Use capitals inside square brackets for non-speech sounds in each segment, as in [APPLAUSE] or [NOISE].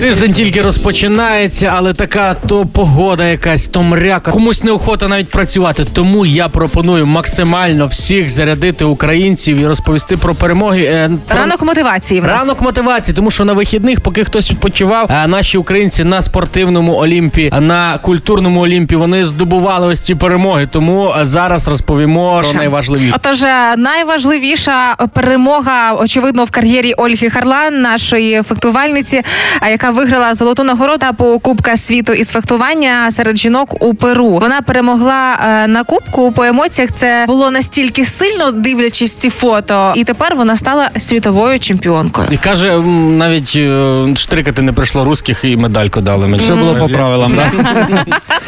Тиждень тільки розпочинається, але така то погода якась, то мряка. Комусь неохота навіть працювати. Тому я пропоную максимально всіх зарядити українців і розповісти про перемоги. Е, про- Ранок мотивації в нас. Ранок мотивації, тому що на вихідних, поки хтось відпочивав, а наші українці на спортивному олімпі, на культурному олімпі вони здобували ось ці перемоги. Тому е, зараз розповімо про найважливіше. Отож, е, найважливіша перемога, очевидно, в кар'єрі Ольги Харлан, нашої фехтувальниці, а яка виграла золоту нагороду по Кубка світу із фехтування серед жінок у Перу. Вона перемогла е, на кубку по емоціях. Це було настільки сильно, дивлячись ці фото, і тепер вона стала світовою чемпіонкою. І каже, навіть е, штрикати не прийшло русських і медальку дали мені. Все було по правилам, так?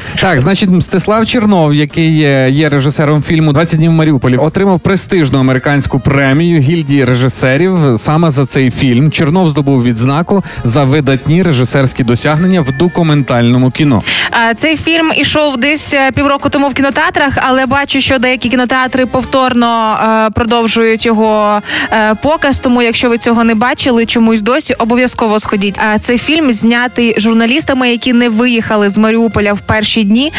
[LAUGHS] так, значить, Мстислав Чернов, який є, є режисером фільму «20 днів в Маріуполі, отримав престижну американську премію гільдії режисерів саме за цей фільм. Чернов здобув відзнаку за видатні режисерські досягнення в документальному кіно. Цей фільм ішов десь е, півроку тому в кінотеатрах, але бачу, що деякі кінотеатри повторно е, продовжують його е, показ. Тому, якщо ви цього не бачили, чомусь досі обов'язково сходіть. Е, Цей фільм знятий журналістами, які не виїхали з Маріуполя в перші дні.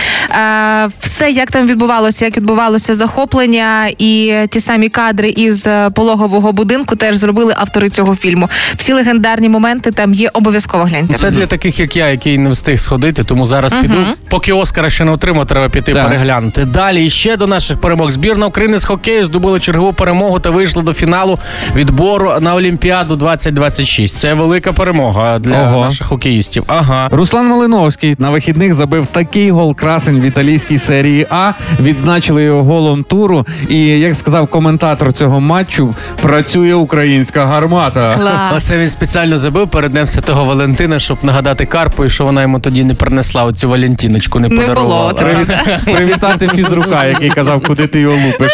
Все, як там відбувалося, як відбувалося захоплення, і ті самі кадри із пологового будинку теж зробили автори цього фільму. Всі легендарні моменти там є. Обов'язково гляньте. Це для таких, як я, який не встиг сходити, тому зараз піду. Поки Оскара ще не отримав, треба піти Так. переглянути. Далі ще до наших перемог. Збірна України з хокею здобула чергову перемогу та вийшла до фіналу відбору на Олімпіаду 2026. Це велика перемога для Ого. наших хокеїстів. Ага. Руслан Малиновський на вихідних забив такий гол красень в італійській серії А. Відзначили його голом туру. І як сказав коментатор цього матчу, працює українська гармата. Клас. Оце він спеціально забив перед Днем Святого Валентина, щоб нагадати Карпу, що вона йому тоді не принесла оцю Валентіночку, не, Не було, подарувала. треба. Привітати фізрука, який казав, куди ти його лупиш.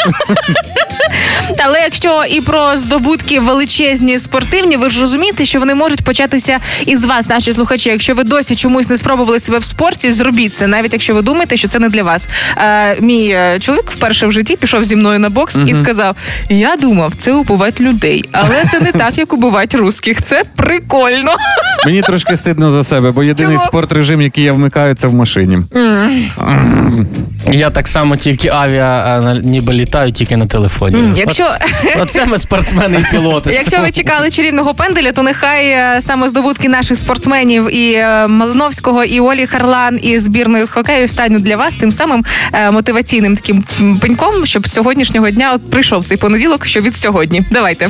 Але якщо і про здобутки величезні спортивні, ви ж розумієте, що вони можуть початися із вас, наші слухачі. Якщо ви досі чомусь не спробували себе в спорті, зробіть це, навіть якщо ви думаєте, що це не для вас. Е, мій е, чоловік вперше в житті пішов зі мною на бокс і сказав: Я думав, це убивать людей, але це не так, як убивать русських. Це прикольно. Мені [LAUGHS] трошки стидно за себе, бо єдиний Чого? спортрежим, який я вмикаю, це в машині. Я так само тільки авіа а, на- ніби літаю тільки на телефоні. М, якщо- От- Оце ми спортсмени і пілоти. Якщо ви чекали чарівного пенделя, то нехай е, саме здобутки наших спортсменів і е, Малиновського, і Олі Харлан, і збірної з хокею стануть для вас тим самим е, мотиваційним таким м, пеньком, щоб з сьогоднішнього дня от прийшов цей понеділок, що від сьогодні. Давайте.